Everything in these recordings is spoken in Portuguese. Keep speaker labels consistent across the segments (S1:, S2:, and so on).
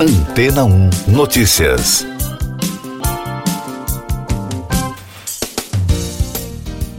S1: Antena 1 Notícias.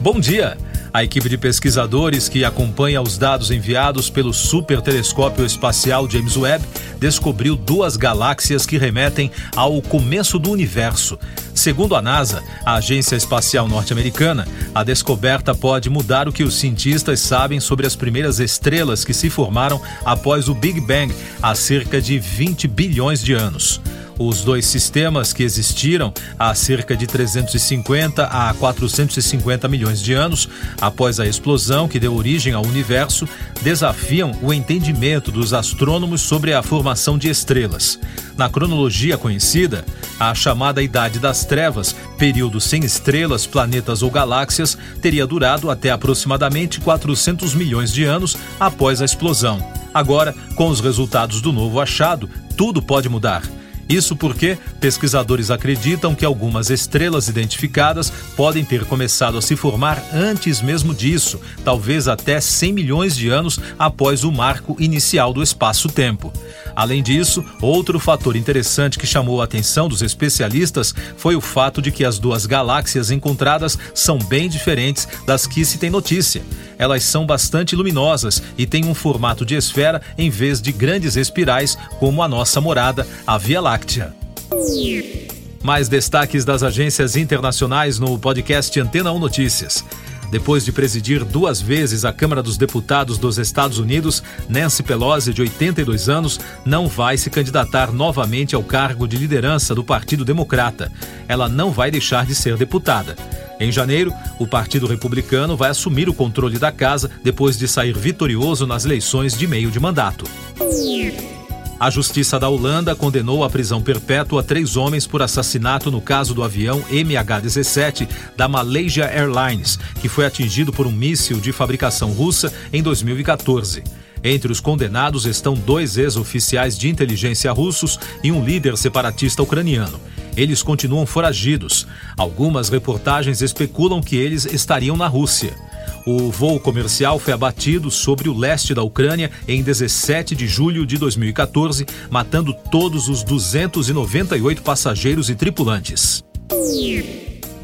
S2: Bom dia. A equipe de pesquisadores que acompanha os dados enviados pelo Super Telescópio Espacial James Webb descobriu duas galáxias que remetem ao começo do universo. Segundo a NASA, a agência espacial norte-americana, a descoberta pode mudar o que os cientistas sabem sobre as primeiras estrelas que se formaram após o Big Bang há cerca de 20 bilhões de anos. Os dois sistemas que existiram há cerca de 350 a 450 milhões de anos após a explosão que deu origem ao universo desafiam o entendimento dos astrônomos sobre a formação de estrelas. Na cronologia conhecida, a chamada Idade das Trevas, período sem estrelas, planetas ou galáxias, teria durado até aproximadamente 400 milhões de anos após a explosão. Agora, com os resultados do novo achado, tudo pode mudar. Isso porque pesquisadores acreditam que algumas estrelas identificadas podem ter começado a se formar antes mesmo disso, talvez até 100 milhões de anos após o marco inicial do espaço-tempo. Além disso, outro fator interessante que chamou a atenção dos especialistas foi o fato de que as duas galáxias encontradas são bem diferentes das que se tem notícia. Elas são bastante luminosas e têm um formato de esfera em vez de grandes espirais, como a nossa morada, a Via Láctea. Mais destaques das agências internacionais no podcast Antena 1 Notícias. Depois de presidir duas vezes a Câmara dos Deputados dos Estados Unidos, Nancy Pelosi, de 82 anos, não vai se candidatar novamente ao cargo de liderança do Partido Democrata. Ela não vai deixar de ser deputada. Em janeiro, o Partido Republicano vai assumir o controle da casa depois de sair vitorioso nas eleições de meio de mandato. A Justiça da Holanda condenou à prisão perpétua três homens por assassinato no caso do avião MH17 da Malaysia Airlines, que foi atingido por um míssil de fabricação russa em 2014. Entre os condenados estão dois ex-oficiais de inteligência russos e um líder separatista ucraniano. Eles continuam foragidos. Algumas reportagens especulam que eles estariam na Rússia. O voo comercial foi abatido sobre o leste da Ucrânia em 17 de julho de 2014, matando todos os 298 passageiros e tripulantes.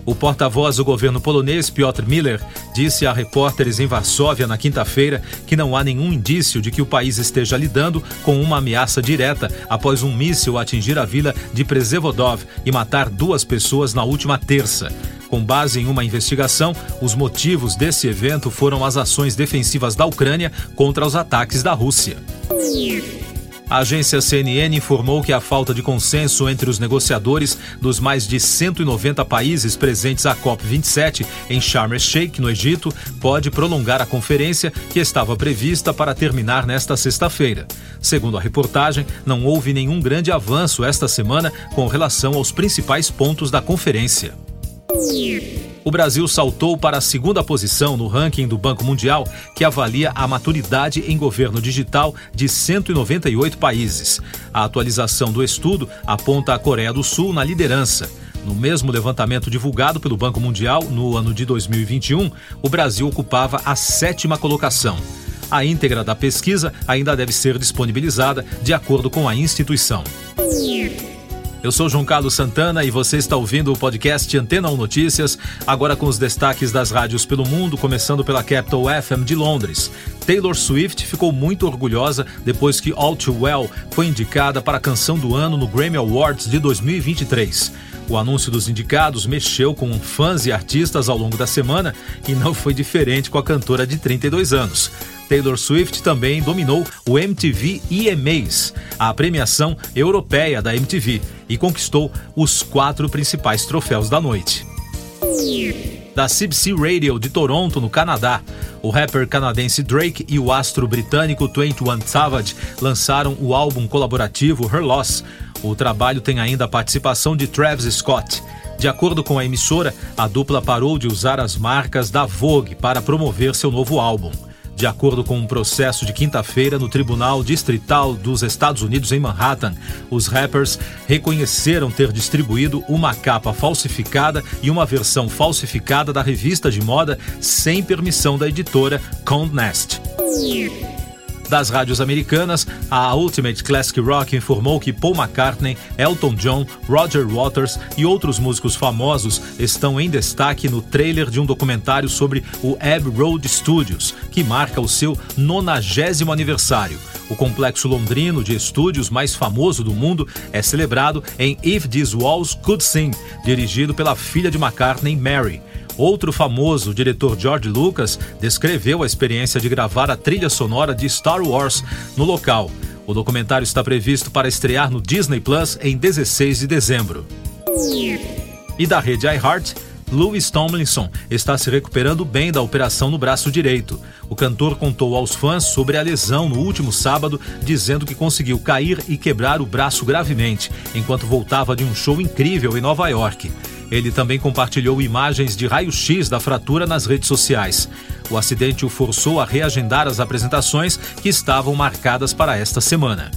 S2: O porta-voz do governo polonês, Piotr Miller, disse a repórteres em Varsóvia na quinta-feira que não há nenhum indício de que o país esteja lidando com uma ameaça direta após um míssil atingir a vila de Przevodov e matar duas pessoas na última terça. Com base em uma investigação, os motivos desse evento foram as ações defensivas da Ucrânia contra os ataques da Rússia. A agência CNN informou que a falta de consenso entre os negociadores dos mais de 190 países presentes à COP27 em Sharm el-Sheikh, no Egito, pode prolongar a conferência que estava prevista para terminar nesta sexta-feira. Segundo a reportagem, não houve nenhum grande avanço esta semana com relação aos principais pontos da conferência. O Brasil saltou para a segunda posição no ranking do Banco Mundial, que avalia a maturidade em governo digital de 198 países. A atualização do estudo aponta a Coreia do Sul na liderança. No mesmo levantamento divulgado pelo Banco Mundial no ano de 2021, o Brasil ocupava a sétima colocação. A íntegra da pesquisa ainda deve ser disponibilizada de acordo com a instituição. Eu sou João Carlos Santana e você está ouvindo o podcast Antena 1 Notícias, agora com os destaques das rádios pelo mundo, começando pela Capital FM de Londres. Taylor Swift ficou muito orgulhosa depois que All Too Well foi indicada para a canção do ano no Grammy Awards de 2023. O anúncio dos indicados mexeu com fãs e artistas ao longo da semana e não foi diferente com a cantora de 32 anos. Taylor Swift também dominou o MTV EMAs, a premiação europeia da MTV, e conquistou os quatro principais troféus da noite. Da CBC Radio de Toronto, no Canadá, o rapper canadense Drake e o astro britânico 21 Savage lançaram o álbum colaborativo Her Loss. O trabalho tem ainda a participação de Travis Scott. De acordo com a emissora, a dupla parou de usar as marcas da Vogue para promover seu novo álbum. De acordo com um processo de quinta-feira no Tribunal Distrital dos Estados Unidos em Manhattan, os rappers reconheceram ter distribuído uma capa falsificada e uma versão falsificada da revista de moda sem permissão da editora Condé Nast. Das rádios americanas, a Ultimate Classic Rock informou que Paul McCartney, Elton John, Roger Waters e outros músicos famosos estão em destaque no trailer de um documentário sobre o Abbey Road Studios, que marca o seu nonagésimo aniversário. O complexo londrino de estúdios mais famoso do mundo é celebrado em If These Walls Could Sing, dirigido pela filha de McCartney, Mary. Outro famoso, o diretor George Lucas, descreveu a experiência de gravar a trilha sonora de Star Wars no local. O documentário está previsto para estrear no Disney Plus em 16 de dezembro. E da rede iHeart, Louis Tomlinson está se recuperando bem da operação no braço direito. O cantor contou aos fãs sobre a lesão no último sábado, dizendo que conseguiu cair e quebrar o braço gravemente, enquanto voltava de um show incrível em Nova York. Ele também compartilhou imagens de raio-x da fratura nas redes sociais. O acidente o forçou a reagendar as apresentações que estavam marcadas para esta semana.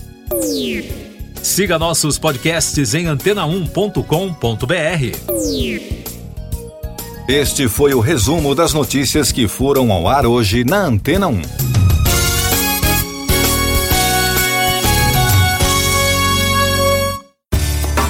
S2: Siga nossos podcasts em antena1.com.br.
S1: Este foi o resumo das notícias que foram ao ar hoje na Antena 1.